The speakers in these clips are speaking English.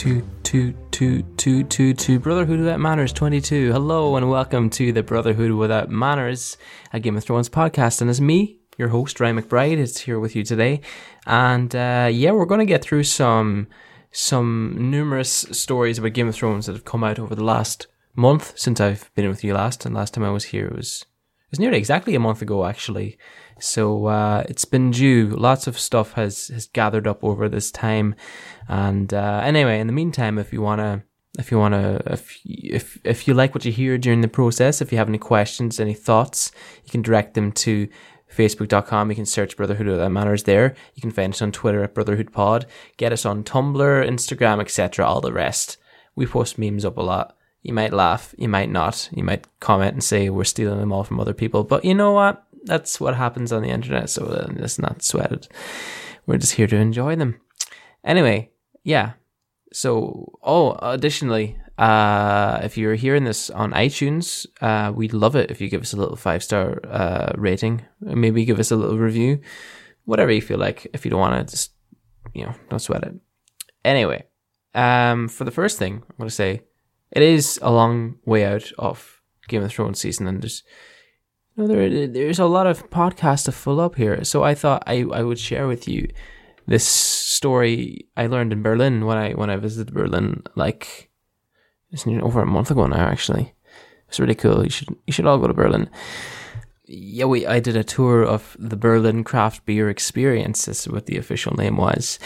two, two, two, two, two, two. Brotherhood Without Manners 22. Hello and welcome to the Brotherhood Without Manners, a Game of Thrones podcast. And it's me, your host, Ryan McBride, is here with you today. And uh, yeah, we're going to get through some some numerous stories about Game of Thrones that have come out over the last month since I've been with you last. And last time I was here it was it was nearly exactly a month ago, actually. So uh, it's been due. Lots of stuff has has gathered up over this time, and uh, anyway, in the meantime, if you wanna. If you want to, if, if if you like what you hear during the process, if you have any questions, any thoughts, you can direct them to facebook.com. You can search Brotherhood Without Manners there. You can find us on Twitter at Brotherhood Pod. Get us on Tumblr, Instagram, etc. All the rest. We post memes up a lot. You might laugh, you might not. You might comment and say we're stealing them all from other people. But you know what? That's what happens on the internet. So uh, let's not sweat it. We're just here to enjoy them. Anyway, yeah. So, oh, additionally, uh, if you're hearing this on iTunes, uh, we'd love it if you give us a little five star uh, rating. Maybe give us a little review, whatever you feel like. If you don't want to, just you know, don't sweat it. Anyway, um, for the first thing, I'm gonna say it is a long way out of Game of Thrones season, and there's no, there, there's a lot of podcasts to fill up here. So I thought I, I would share with you this story I learned in Berlin when I when I visited Berlin, like it's over a month ago now. Actually, it's really cool. You should you should all go to Berlin. Yeah, we I did a tour of the Berlin craft beer experience. That's what the official name was,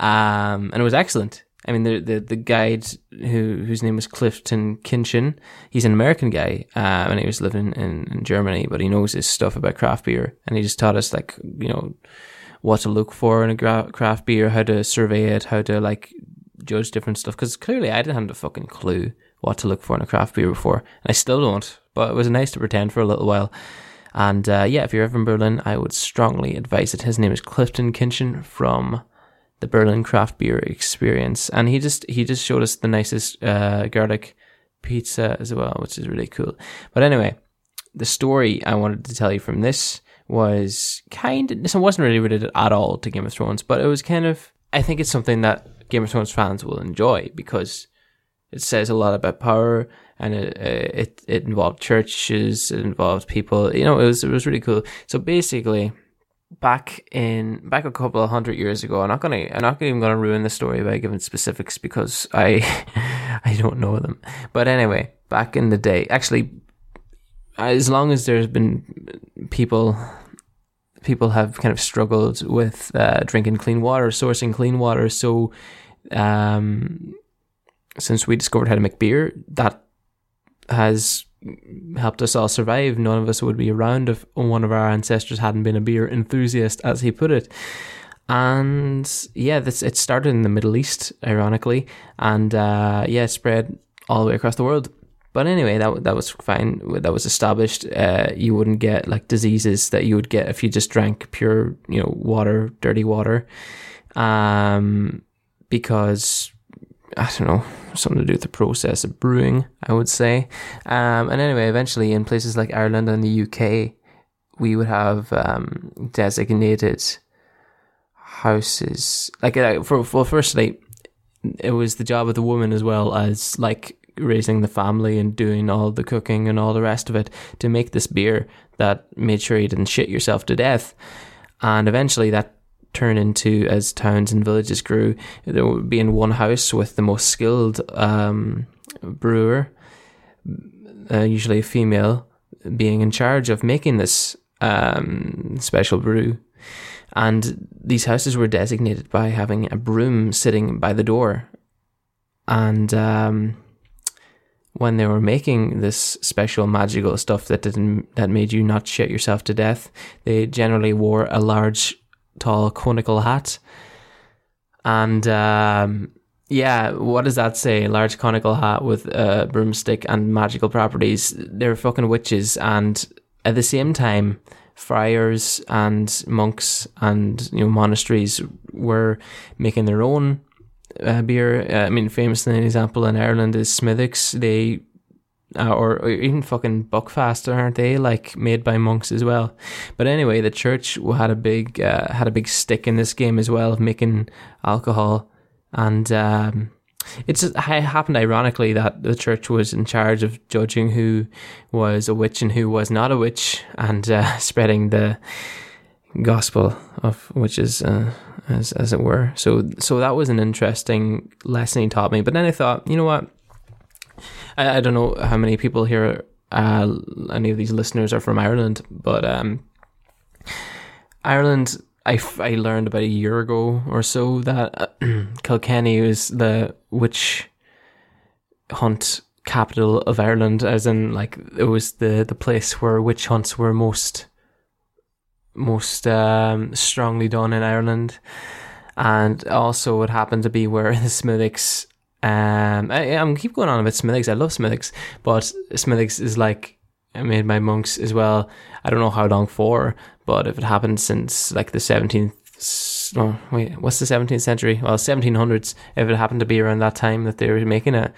um, and it was excellent. I mean, the, the, the guide who, whose name was Clifton Kinchin, he's an American guy, uh, and he was living in, in Germany, but he knows his stuff about craft beer. And he just taught us, like, you know, what to look for in a gra- craft beer, how to survey it, how to, like, judge different stuff. Cause clearly I didn't have a fucking clue what to look for in a craft beer before. And I still don't, but it was nice to pretend for a little while. And, uh, yeah, if you're ever in Berlin, I would strongly advise it. His name is Clifton Kinchin from the Berlin craft beer experience, and he just he just showed us the nicest uh, garlic pizza as well, which is really cool. But anyway, the story I wanted to tell you from this was kind of this wasn't really related at all to Game of Thrones, but it was kind of I think it's something that Game of Thrones fans will enjoy because it says a lot about power and it it, it involved churches, it involved people. You know, it was it was really cool. So basically back in back a couple of hundred years ago. I'm not gonna I'm not even gonna ruin the story by giving specifics because I I don't know them. But anyway, back in the day, actually, as long as there's been people people have kind of struggled with uh, drinking clean water, sourcing clean water. So, um, since we discovered how to make beer, that has helped us all survive. None of us would be around if one of our ancestors hadn't been a beer enthusiast, as he put it. And yeah, this it started in the Middle East, ironically, and uh, yeah, spread all the way across the world. But anyway, that that was fine. That was established. Uh, you wouldn't get like diseases that you would get if you just drank pure, you know, water, dirty water, um, because I don't know, something to do with the process of brewing, I would say. Um, and anyway, eventually in places like Ireland and the UK, we would have um, designated houses. Like, uh, for, well, firstly, it was the job of the woman as well as like raising the family and doing all the cooking and all the rest of it to make this beer that made sure you didn't shit yourself to death. And eventually that turn into as towns and villages grew. There would be in one house with the most skilled um, brewer, uh, usually a female, being in charge of making this um, special brew. And these houses were designated by having a broom sitting by the door. And um, when they were making this special magical stuff that didn't that made you not shit yourself to death, they generally wore a large tall conical hat. And um, yeah, what does that say? Large conical hat with a broomstick and magical properties. They're fucking witches. And at the same time, friars and monks and you know monasteries were making their own uh, beer. Uh, I mean, famously, an example in Ireland is Smithwick's. They uh, or, or, even fucking Buckfast, aren't they? Like made by monks as well. But anyway, the church had a big uh, had a big stick in this game as well of making alcohol, and um, it's it happened ironically that the church was in charge of judging who was a witch and who was not a witch, and uh, spreading the gospel of witches, uh, as as it were. So so that was an interesting lesson he taught me. But then I thought, you know what? I, I don't know how many people here, uh, any of these listeners are from Ireland, but um, Ireland I, I learned about a year ago or so that Kilkenny is the witch hunt capital of Ireland, as in like it was the, the place where witch hunts were most most um, strongly done in Ireland, and also it happened to be where the Smithwick's. Um, I, am keep going on about Smithwick's. I love Smithwick's, but Smithwick's is like I made by monks as well. I don't know how long for, but if it happened since like the 17th, oh, wait, what's the 17th century? Well, 1700s, if it happened to be around that time that they were making it,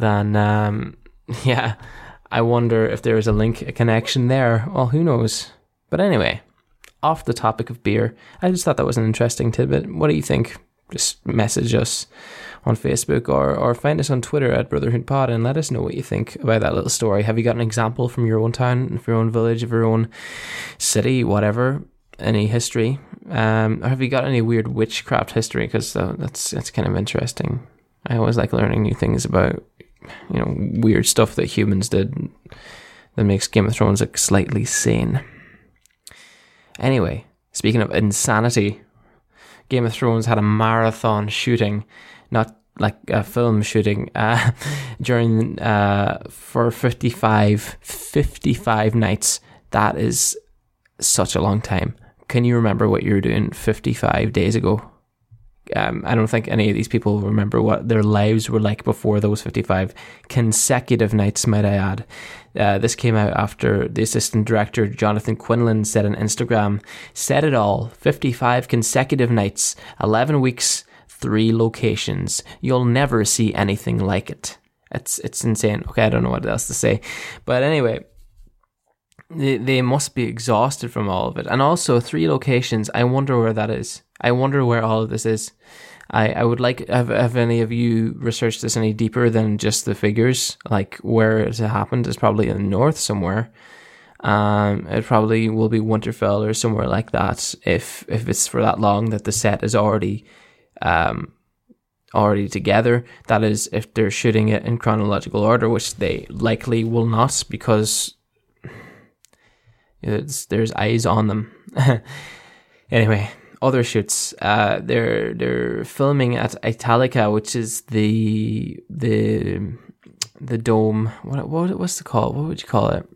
then um, yeah, I wonder if there is a link, a connection there. Well, who knows? But anyway, off the topic of beer, I just thought that was an interesting tidbit. What do you think? Just message us on Facebook or, or find us on Twitter at Brotherhood Pod and let us know what you think about that little story. Have you got an example from your own town, from your own village, of your own city, whatever? Any history? Um, or have you got any weird witchcraft history? Because uh, that's that's kind of interesting. I always like learning new things about you know weird stuff that humans did that makes Game of Thrones like slightly sane. Anyway, speaking of insanity, Game of Thrones had a marathon shooting not like a film shooting uh, during uh, for 55 55 nights. That is such a long time. Can you remember what you were doing 55 days ago? Um, I don't think any of these people remember what their lives were like before those 55 consecutive nights, might I add. Uh, this came out after the assistant director, Jonathan Quinlan, said on Instagram, said it all 55 consecutive nights, 11 weeks, three locations. You'll never see anything like it. It's it's insane. Okay, I don't know what else to say, but anyway, they they must be exhausted from all of it. And also three locations. I wonder where that is. I wonder where all of this is. I, I would like have have any of you researched this any deeper than just the figures, like where it happened is probably in the north somewhere. Um, it probably will be Winterfell or somewhere like that if if it's for that long that the set is already um, already together. That is, if they're shooting it in chronological order, which they likely will not because there's eyes on them. anyway, other shoots. Uh, they're they're filming at Italica, which is the the the dome. What what what's the call? What would you call it?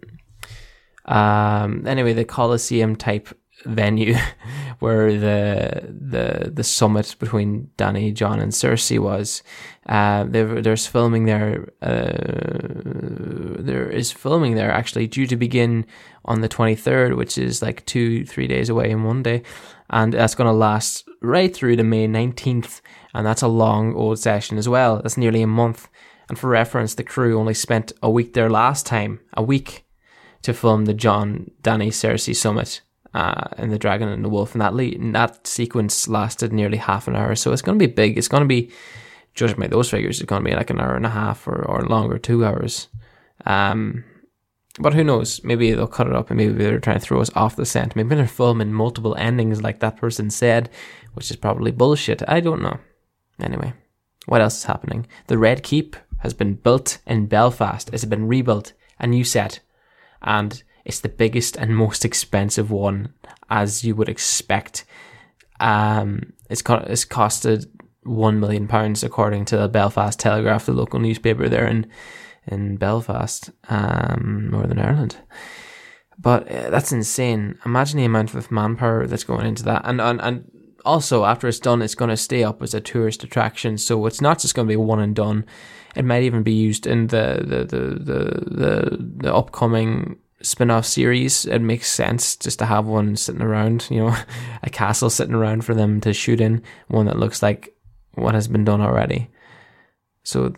Um. Anyway, the Colosseum type venue where the the the summit between Dany, Jon, and Cersei was. Uh, there's filming there. Uh, there is filming there actually due to begin on the 23rd, which is like two three days away in one day, and that's going to last right through to May 19th, and that's a long old session as well. That's nearly a month. And for reference, the crew only spent a week there last time, a week, to film the Jon Dany Cersei summit uh, and the dragon and the wolf, and that le- that sequence lasted nearly half an hour. So it's going to be big. It's going to be, judging by those figures, it's going to be like an hour and a half or, or longer, two hours. Um, but who knows? Maybe they'll cut it up, and maybe they're trying to throw us off the scent. Maybe they're filming multiple endings, like that person said, which is probably bullshit. I don't know. Anyway, what else is happening? The Red Keep has been built in Belfast. It's been rebuilt, a new set, and it's the biggest and most expensive one, as you would expect. Um, it's co- it's costed one million pounds, according to the Belfast Telegraph, the local newspaper there in in Belfast, um, Northern Ireland. But uh, that's insane. Imagine the amount of manpower that's going into that, and and and also after it's done, it's going to stay up as a tourist attraction. So it's not just going to be one and done. It might even be used in the the the the the, the upcoming spin-off series it makes sense just to have one sitting around you know a castle sitting around for them to shoot in one that looks like what has been done already so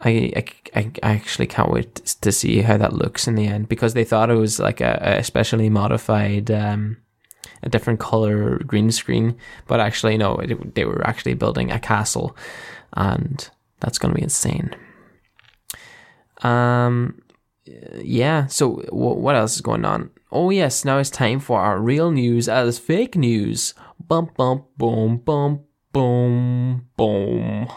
I, I, I actually can't wait to see how that looks in the end because they thought it was like a, a specially modified um, a different color green screen but actually no it, they were actually building a castle and That's going to be insane. Um, yeah. So w- what else is going on? Oh yes, now it's time for our real news as fake news. Bum bum boom boom boom boom.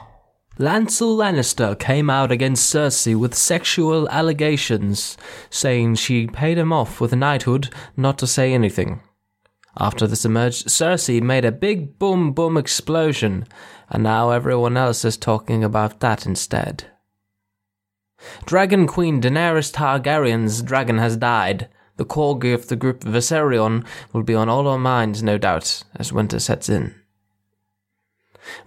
Lancel Lannister came out against Cersei with sexual allegations, saying she paid him off with a knighthood not to say anything. After this emerged, Cersei made a big boom boom explosion, and now everyone else is talking about that instead. Dragon Queen Daenerys Targaryen's dragon has died. The corgi of the group Viserion will be on all our minds, no doubt, as winter sets in.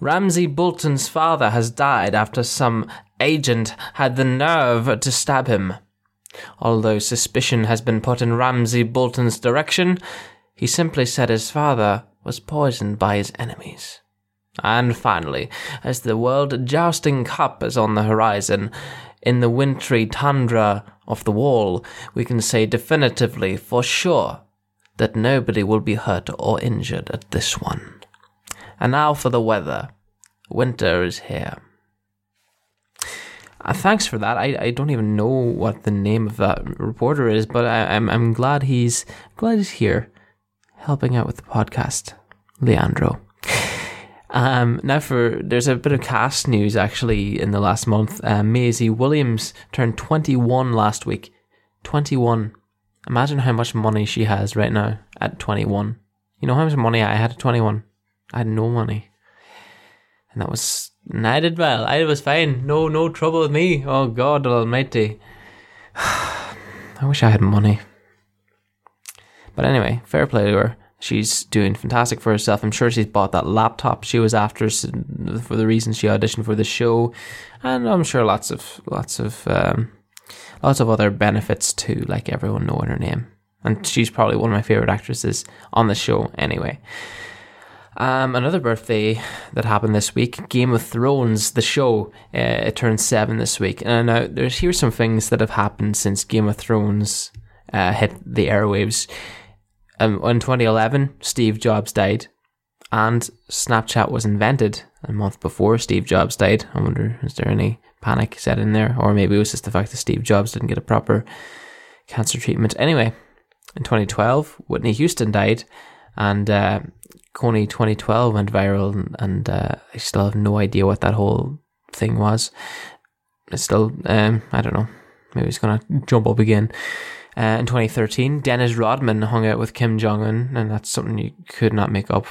Ramsay Bolton's father has died after some agent had the nerve to stab him. Although suspicion has been put in Ramsay Bolton's direction, he simply said his father was poisoned by his enemies. And finally, as the World Jousting Cup is on the horizon, in the wintry tundra of the wall, we can say definitively for sure that nobody will be hurt or injured at this one. And now for the weather. Winter is here. Uh, thanks for that. I, I don't even know what the name of that reporter is, but I, I'm I'm glad he's glad he's here, helping out with the podcast, Leandro. Um, now for there's a bit of cast news actually in the last month. Uh, Maisie Williams turned 21 last week. 21. Imagine how much money she has right now at 21. You know how much money I had at 21? I had no money. And that was, and I did well. I was fine. No, no trouble with me. Oh God almighty. I wish I had money. But anyway, fair play to her. She's doing fantastic for herself. I'm sure she's bought that laptop she was after for the reasons she auditioned for the show, and I'm sure lots of lots of um, lots of other benefits too, like everyone knowing her name. And she's probably one of my favorite actresses on the show, anyway. Um, another birthday that happened this week, Game of Thrones, the show, uh, it turned seven this week. And now there's here's some things that have happened since Game of Thrones uh, hit the airwaves. Um, in 2011, Steve Jobs died, and Snapchat was invented a month before Steve Jobs died. I wonder, is there any panic set in there? Or maybe it was just the fact that Steve Jobs didn't get a proper cancer treatment. Anyway, in 2012, Whitney Houston died, and uh, Kony 2012 went viral, and, and uh, I still have no idea what that whole thing was. It's still, um, I don't know. Maybe it's gonna jump up again. Uh, in 2013, Dennis Rodman hung out with Kim Jong Un, and that's something you could not make up.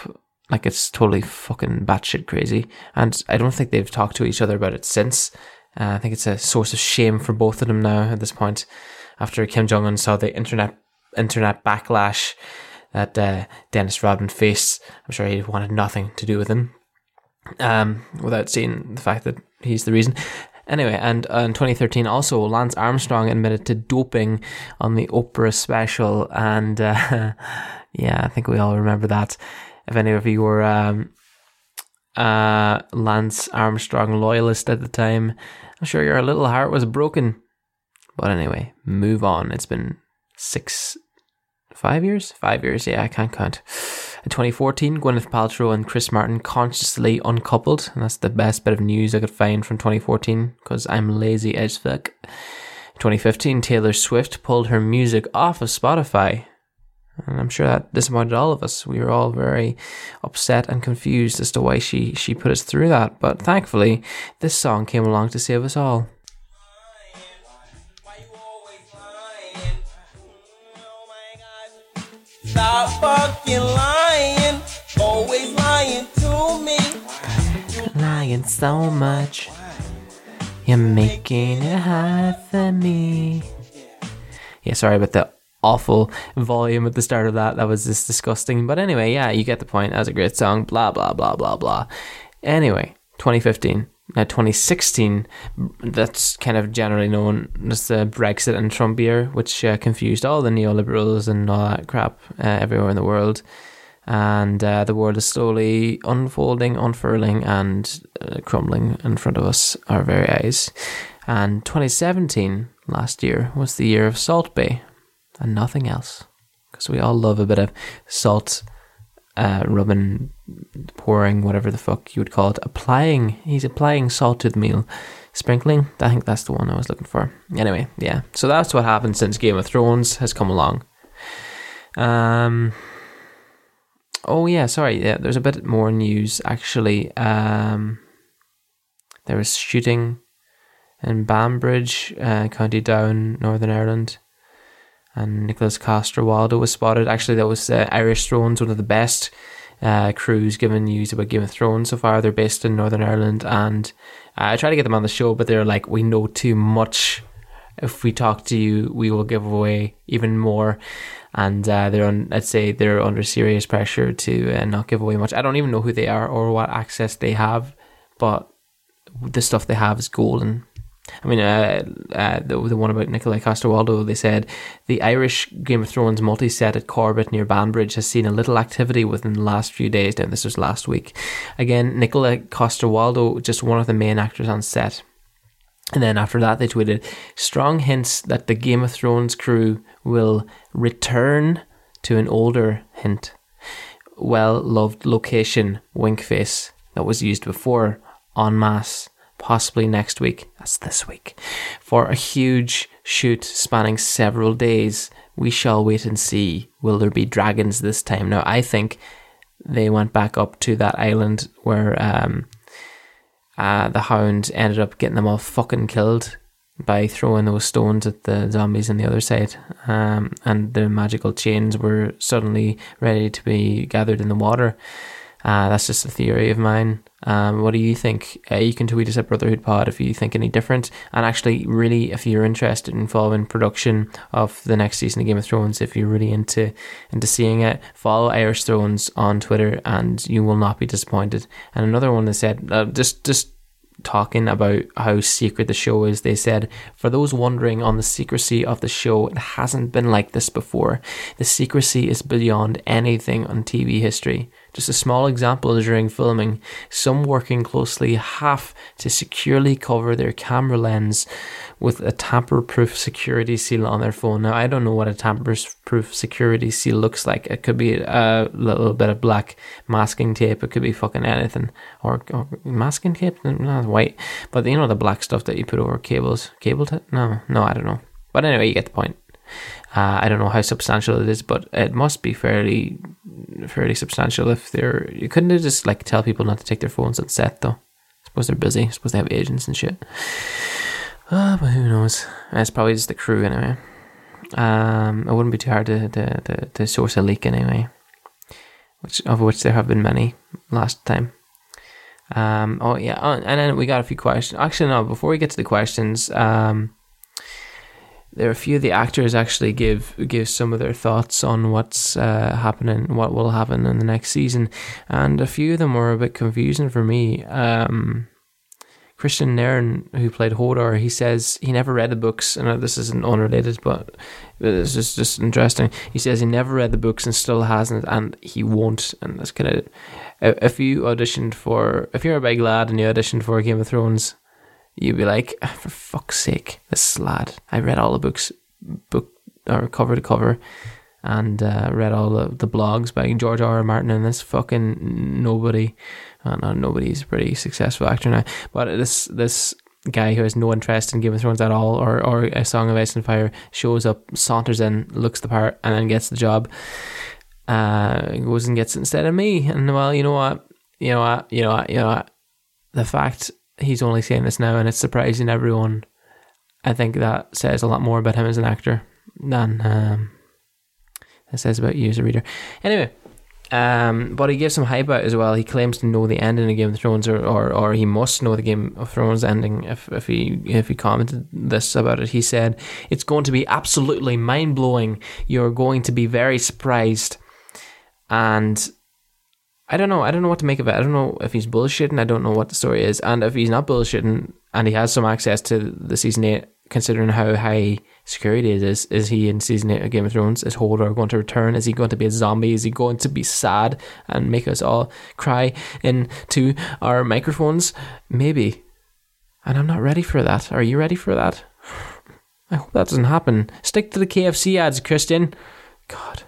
Like it's totally fucking batshit crazy, and I don't think they've talked to each other about it since. Uh, I think it's a source of shame for both of them now at this point. After Kim Jong Un saw the internet internet backlash that uh, Dennis Rodman faced, I'm sure he wanted nothing to do with him. Um, without seeing the fact that he's the reason. Anyway, and uh, in 2013, also Lance Armstrong admitted to doping on the Oprah special, and uh, yeah, I think we all remember that. If any of you were um, uh, Lance Armstrong loyalist at the time, I'm sure your little heart was broken. But anyway, move on. It's been six, five years, five years. Yeah, I can't count. In 2014, Gwyneth Paltrow and Chris Martin consciously uncoupled, and that's the best bit of news I could find from 2014 because I'm lazy as fuck. 2015, Taylor Swift pulled her music off of Spotify. And I'm sure that disappointed all of us. We were all very upset and confused as to why she, she put us through that. But thankfully, this song came along to save us all. Stop fucking lying, Lying so much, you're making it hard for me. Yeah, sorry about the awful volume at the start of that. That was just disgusting. But anyway, yeah, you get the point. That was a great song. Blah, blah, blah, blah, blah. Anyway, 2015. Now, 2016, that's kind of generally known as the Brexit and Trump year, which uh, confused all the neoliberals and all that crap uh, everywhere in the world. And uh, the world is slowly unfolding, unfurling, and uh, crumbling in front of us, our very eyes. And 2017, last year, was the year of Salt Bae and nothing else. Because we all love a bit of salt uh, rubbing, pouring, whatever the fuck you would call it, applying. He's applying salt to the meal. Sprinkling, I think that's the one I was looking for. Anyway, yeah. So that's what happened since Game of Thrones has come along. Um. Oh yeah, sorry. Yeah, there's a bit more news actually. Um, there was shooting in Banbridge, uh, County Down, Northern Ireland, and Nikolaj Coster-Waldau was spotted. Actually, that was uh, Irish Thrones, one of the best uh, crews given news about Game of Thrones so far. They're based in Northern Ireland, and I tried to get them on the show, but they're like, we know too much. If we talk to you, we will give away even more. And uh, they're on, let's say, they're under serious pressure to uh, not give away much. I don't even know who they are or what access they have, but the stuff they have is golden. I mean, uh, uh, the, the one about Nikolaj Coster-Waldau, they said the Irish Game of Thrones multi-set at Corbet near Banbridge has seen a little activity within the last few days. Now, this was last week. Again, Nikolaj Coster-Waldau, just one of the main actors on set. And then after that, they tweeted strong hints that the Game of Thrones crew will return to an older hint. Well loved location, wink face, that was used before en masse possibly next week, that's this week, for a huge shoot spanning several days. We shall wait and see. Will there be dragons this time? Now, I think they went back up to that island where um, uh, the hound ended up getting them all fucking killed by throwing those stones at the zombies on the other side. Um, and the magical chains were suddenly ready to be gathered in the water. Uh, that's just a theory of mine. Um, what do you think? Uh, you can tweet us at Brotherhood Pod if you think any different. And actually, really, if you're interested in following production of the next season of Game of Thrones, if you're really into into seeing it, follow Irish Thrones on Twitter, and you will not be disappointed. And another one that said, uh, just just talking about how secret the show is, they said, for those wondering on the secrecy of the show, it hasn't been like this before. The secrecy is beyond anything on TV history. Just a small example during filming, some working closely have to securely cover their camera lens with a tamper proof security seal on their phone. Now, I don't know what a tamper proof security seal looks like. It could be a little bit of black masking tape, it could be fucking anything. Or, or masking tape? No, white. But you know the black stuff that you put over cables? Cable tape? No, no, I don't know. But anyway, you get the point. Uh, I don't know how substantial it is, but it must be fairly, fairly substantial. If they're, you couldn't just like tell people not to take their phones on set though. I suppose they're busy. I suppose they have agents and shit. Uh, but who knows? It's probably just the crew anyway. Um, it wouldn't be too hard to, to, to, to source a leak anyway, which of which there have been many last time. Um, oh yeah, oh, and then we got a few questions. Actually, no. Before we get to the questions, um, there are a few of the actors actually give give some of their thoughts on what's uh, happening, what will happen in the next season, and a few of them were a bit confusing for me. Um, Kristian Nairn, who played Hodor, he says he never read the books. and this isn't unrelated, but this is just interesting. He says he never read the books and still hasn't, and he won't. And that's kind of if you auditioned for, if you're a big lad and you auditioned for Game of Thrones, you'd be like, ah, for fuck's sake, this lad. I read all the books, book or cover to cover, and uh, read all the, the blogs by George R. R. Martin, and this fucking nobody. I know nobody's a pretty successful actor now, but this this guy who has no interest in Game of Thrones at all, or or a Song of Ice and Fire, shows up, saunters in, looks the part, and then gets the job. Uh, goes and gets it instead of me, and well, you know what, you know what, you know what, you know what. The fact he's only saying this now and it's surprising everyone. I think that says a lot more about him as an actor than um, it says about you as a reader. Anyway, um, but he gives some hype out as well. He claims to know the ending of Game of Thrones, or, or, or he must know the Game of Thrones ending. If if he if he commented this about it, he said it's going to be absolutely mind blowing. You're going to be very surprised, and I don't know. I don't know what to make of it. I don't know if he's bullshitting. I don't know what the story is. And if he's not bullshitting and he has some access to the season eight, considering how high security it is, is he in season eight of Game of Thrones? Is Hodor going to return? Is he going to be a zombie? Is he going to be sad and make us all cry into our microphones? Maybe. And I'm not ready for that. Are you ready for that? I hope that doesn't happen. Stick to the KFC ads, Kristian. God.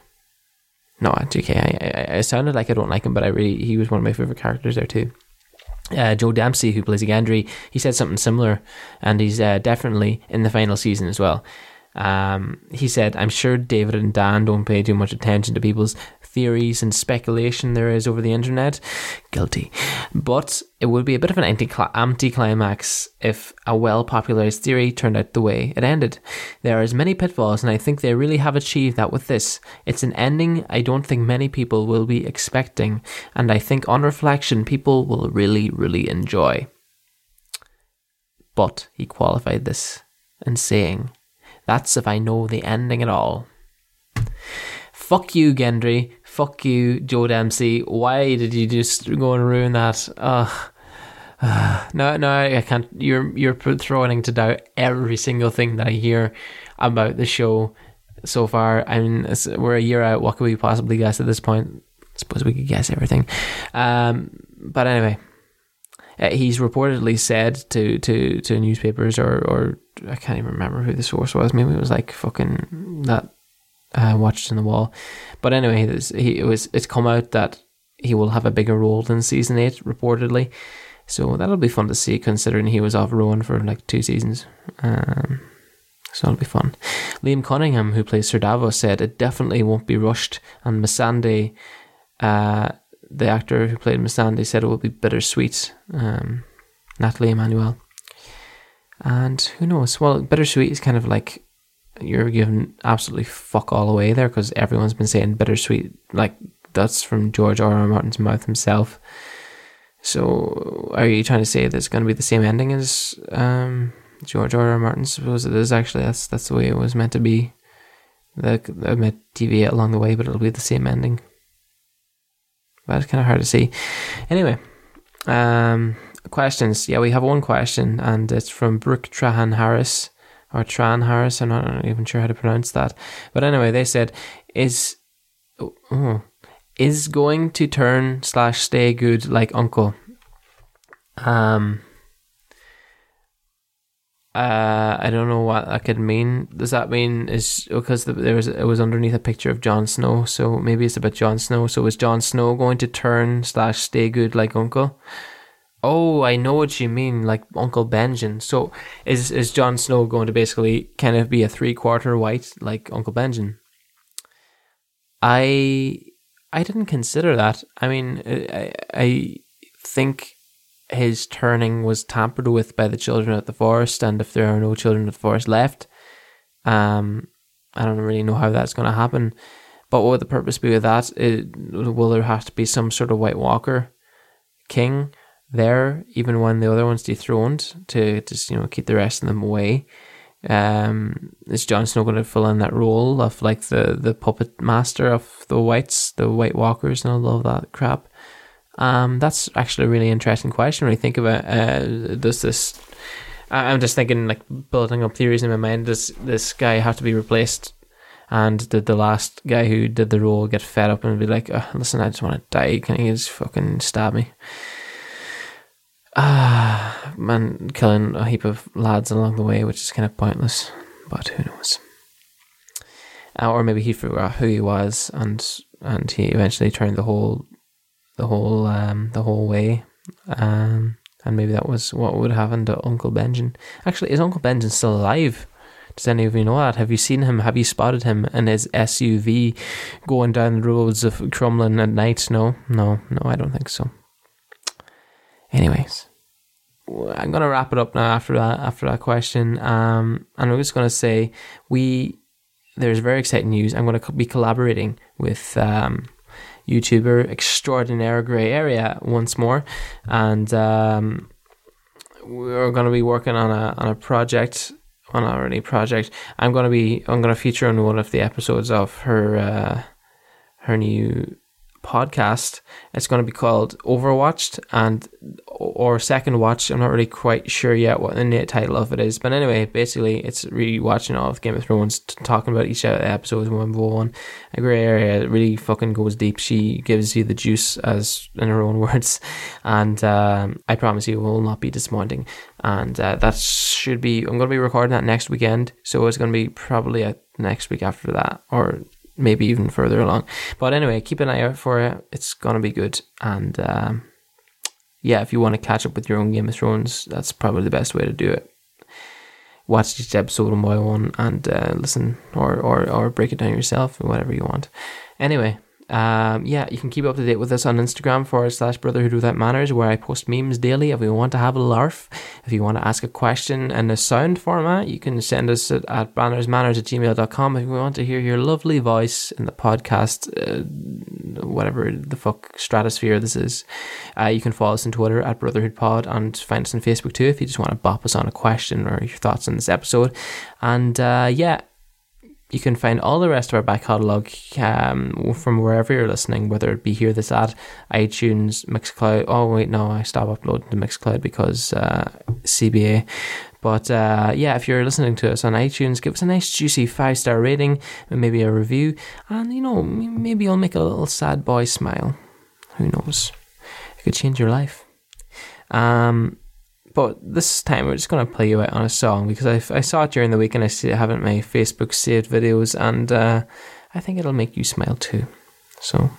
No, JK. I, I, I sounded like I don't like him, but I really he was one of my favorite characters there too. Uh, Joe Dempsie, who plays Gendry, he said something similar, and he's uh, definitely in the final season as well. Um, he said, I'm sure David and Dan don't pay too much attention to people's theories and speculation there is over the internet. Guilty. But it would be a bit of an anti-climax if a well-popularized theory turned out the way it ended. There are as many pitfalls, and I think they really have achieved that with this. It's an ending I don't think many people will be expecting, and I think on reflection, people will really, really enjoy. But he qualified this in saying, That's if I know the ending at all. Fuck you, Gendry. Fuck you, Joe Dempsie. Why did you just go and ruin that? Ugh. no, no, I can't. You're you're throwing into doubt every single thing that I hear about the show so far. I mean, we're a year out. What could we possibly guess at this point? I suppose we could guess everything. Um, but anyway, uh, he's reportedly said to, to, to newspapers or, or I can't even remember who the source was. Maybe it was like fucking that uh, Watchers on the Wall. But anyway, he it was it's come out that he will have a bigger role than season eight reportedly. So that'll be fun to see, considering he was off Rowan for like two seasons. Um, so that'll be fun. Liam Cunningham, who plays Sir Davos, said it definitely won't be rushed, and Missandei, uh, the actor who played Missandei, said it will be bittersweet. Um, Nathalie Emmanuel. And who knows? Well, bittersweet is kind of like you're giving absolutely fuck all away there because everyone's been saying bittersweet. Like that's from George R. R. Martin's mouth himself. So, are you trying to say there's going to be the same ending as um, George R. R. Martin? Suppose it is actually. That's that's the way it was meant to be. They, they deviate along the way, but it'll be the same ending. But it's kind of hard to see. Anyway, um, questions. Yeah, we have one question, and it's from Brooke Trahan Harris or Tran Harris. I'm not even sure how to pronounce that. But anyway, they said is oh, is going to turn slash stay good like Uncle. Um. Uh, I don't know what that could mean. Does that mean is because the, there was it was underneath a picture of Jon Snow, so maybe it's about Jon Snow. So is Jon Snow going to turn slash stay good like Uncle? Oh, I know what you mean, like Uncle Benjen. So is is Jon Snow going to basically kind of be a three quarter white like Uncle Benjen? I I didn't consider that. I mean, I I think his turning was tampered with by the children of the forest, and if there are no children of the forest left, um, I don't really know how that's going to happen. But what would the purpose be of that? It, will there have to be some sort of White Walker king? There, even when the other one's dethroned, to just you know keep the rest of them away. Um, is Jon Snow going to fill in that role of like the the puppet master of the whites, the White Walkers, and all of that crap? Um, that's actually a really interesting question when you think about uh, does this. I'm just thinking like building up theories in my mind. Does this guy have to be replaced? And did the last guy who did the role get fed up and be like, oh, "Listen, I just want to die. Can you just fucking stab me?" Ah, man, killing a heap of lads along the way, which is kind of pointless. But who knows? Uh, or maybe he forgot who he was, and and he eventually turned the whole, the whole, um, the whole way. Um, and maybe that was what would happen to Uncle Benjamin. Actually, is Uncle Benjamin still alive? Does any of you know that? Have you seen him? Have you spotted him in his SUV going down the roads of Crumlin at night? No, no, no, I don't think so. Anyways, I'm gonna wrap it up now after that after that question. Um, and I'm just gonna say we there's very exciting news. I'm gonna be collaborating with um, YouTuber extraordinaire Grey Area once more, and um, we're gonna be working on a on a project on a really project. I'm gonna be I'm gonna feature on one of the episodes of her uh, her new podcast. It's going to be called Overwatched and or Second Watch. I'm not really quite sure yet what the title of it is, but anyway, basically, it's really watching all of Game of Thrones, talking about each episode one by one. A grey area that really fucking goes deep. She gives you the juice, as in her own words, and um, I promise you, will not be disappointing. And uh, that should be. I'm going to be recording that next weekend, so it's going to be probably a next week after that, or maybe even further along. But anyway, keep an eye out for it. It's gonna be good. And um, yeah, if you want to catch up with your own Game of Thrones, that's probably the best way to do it. Watch each episode one by one and uh, listen, or, or or break it down yourself, whatever you want. Anyway, um, yeah, you can keep up to date with us on Instagram forward slash Brotherhood Without Manners, where I post memes daily. If you want to have a larf, if you want to ask a question in a sound format, you can send us at, at bannersmanners at gmail.com. If you want to hear your lovely voice in the podcast, uh, whatever the fuck stratosphere this is, uh, you can follow us on Twitter at Brotherhood Pod and find us on Facebook too if you just want to bop us on a question or your thoughts on this episode. And uh, yeah, you can find all the rest of our back catalogue um, from wherever you're listening, whether it be here this at iTunes, Mixcloud. Oh wait, no, I stopped uploading to Mixcloud because uh, CBA. But uh, yeah, if you're listening to us on iTunes, give us a nice juicy five star rating and maybe a review, and you know maybe you'll make a little sad boy smile. Who knows? It could change your life. Um, but this time we're just going to play you out on a song because I, I saw it during the week and I see, it in my Facebook saved videos and uh, I think it'll make you smile too. So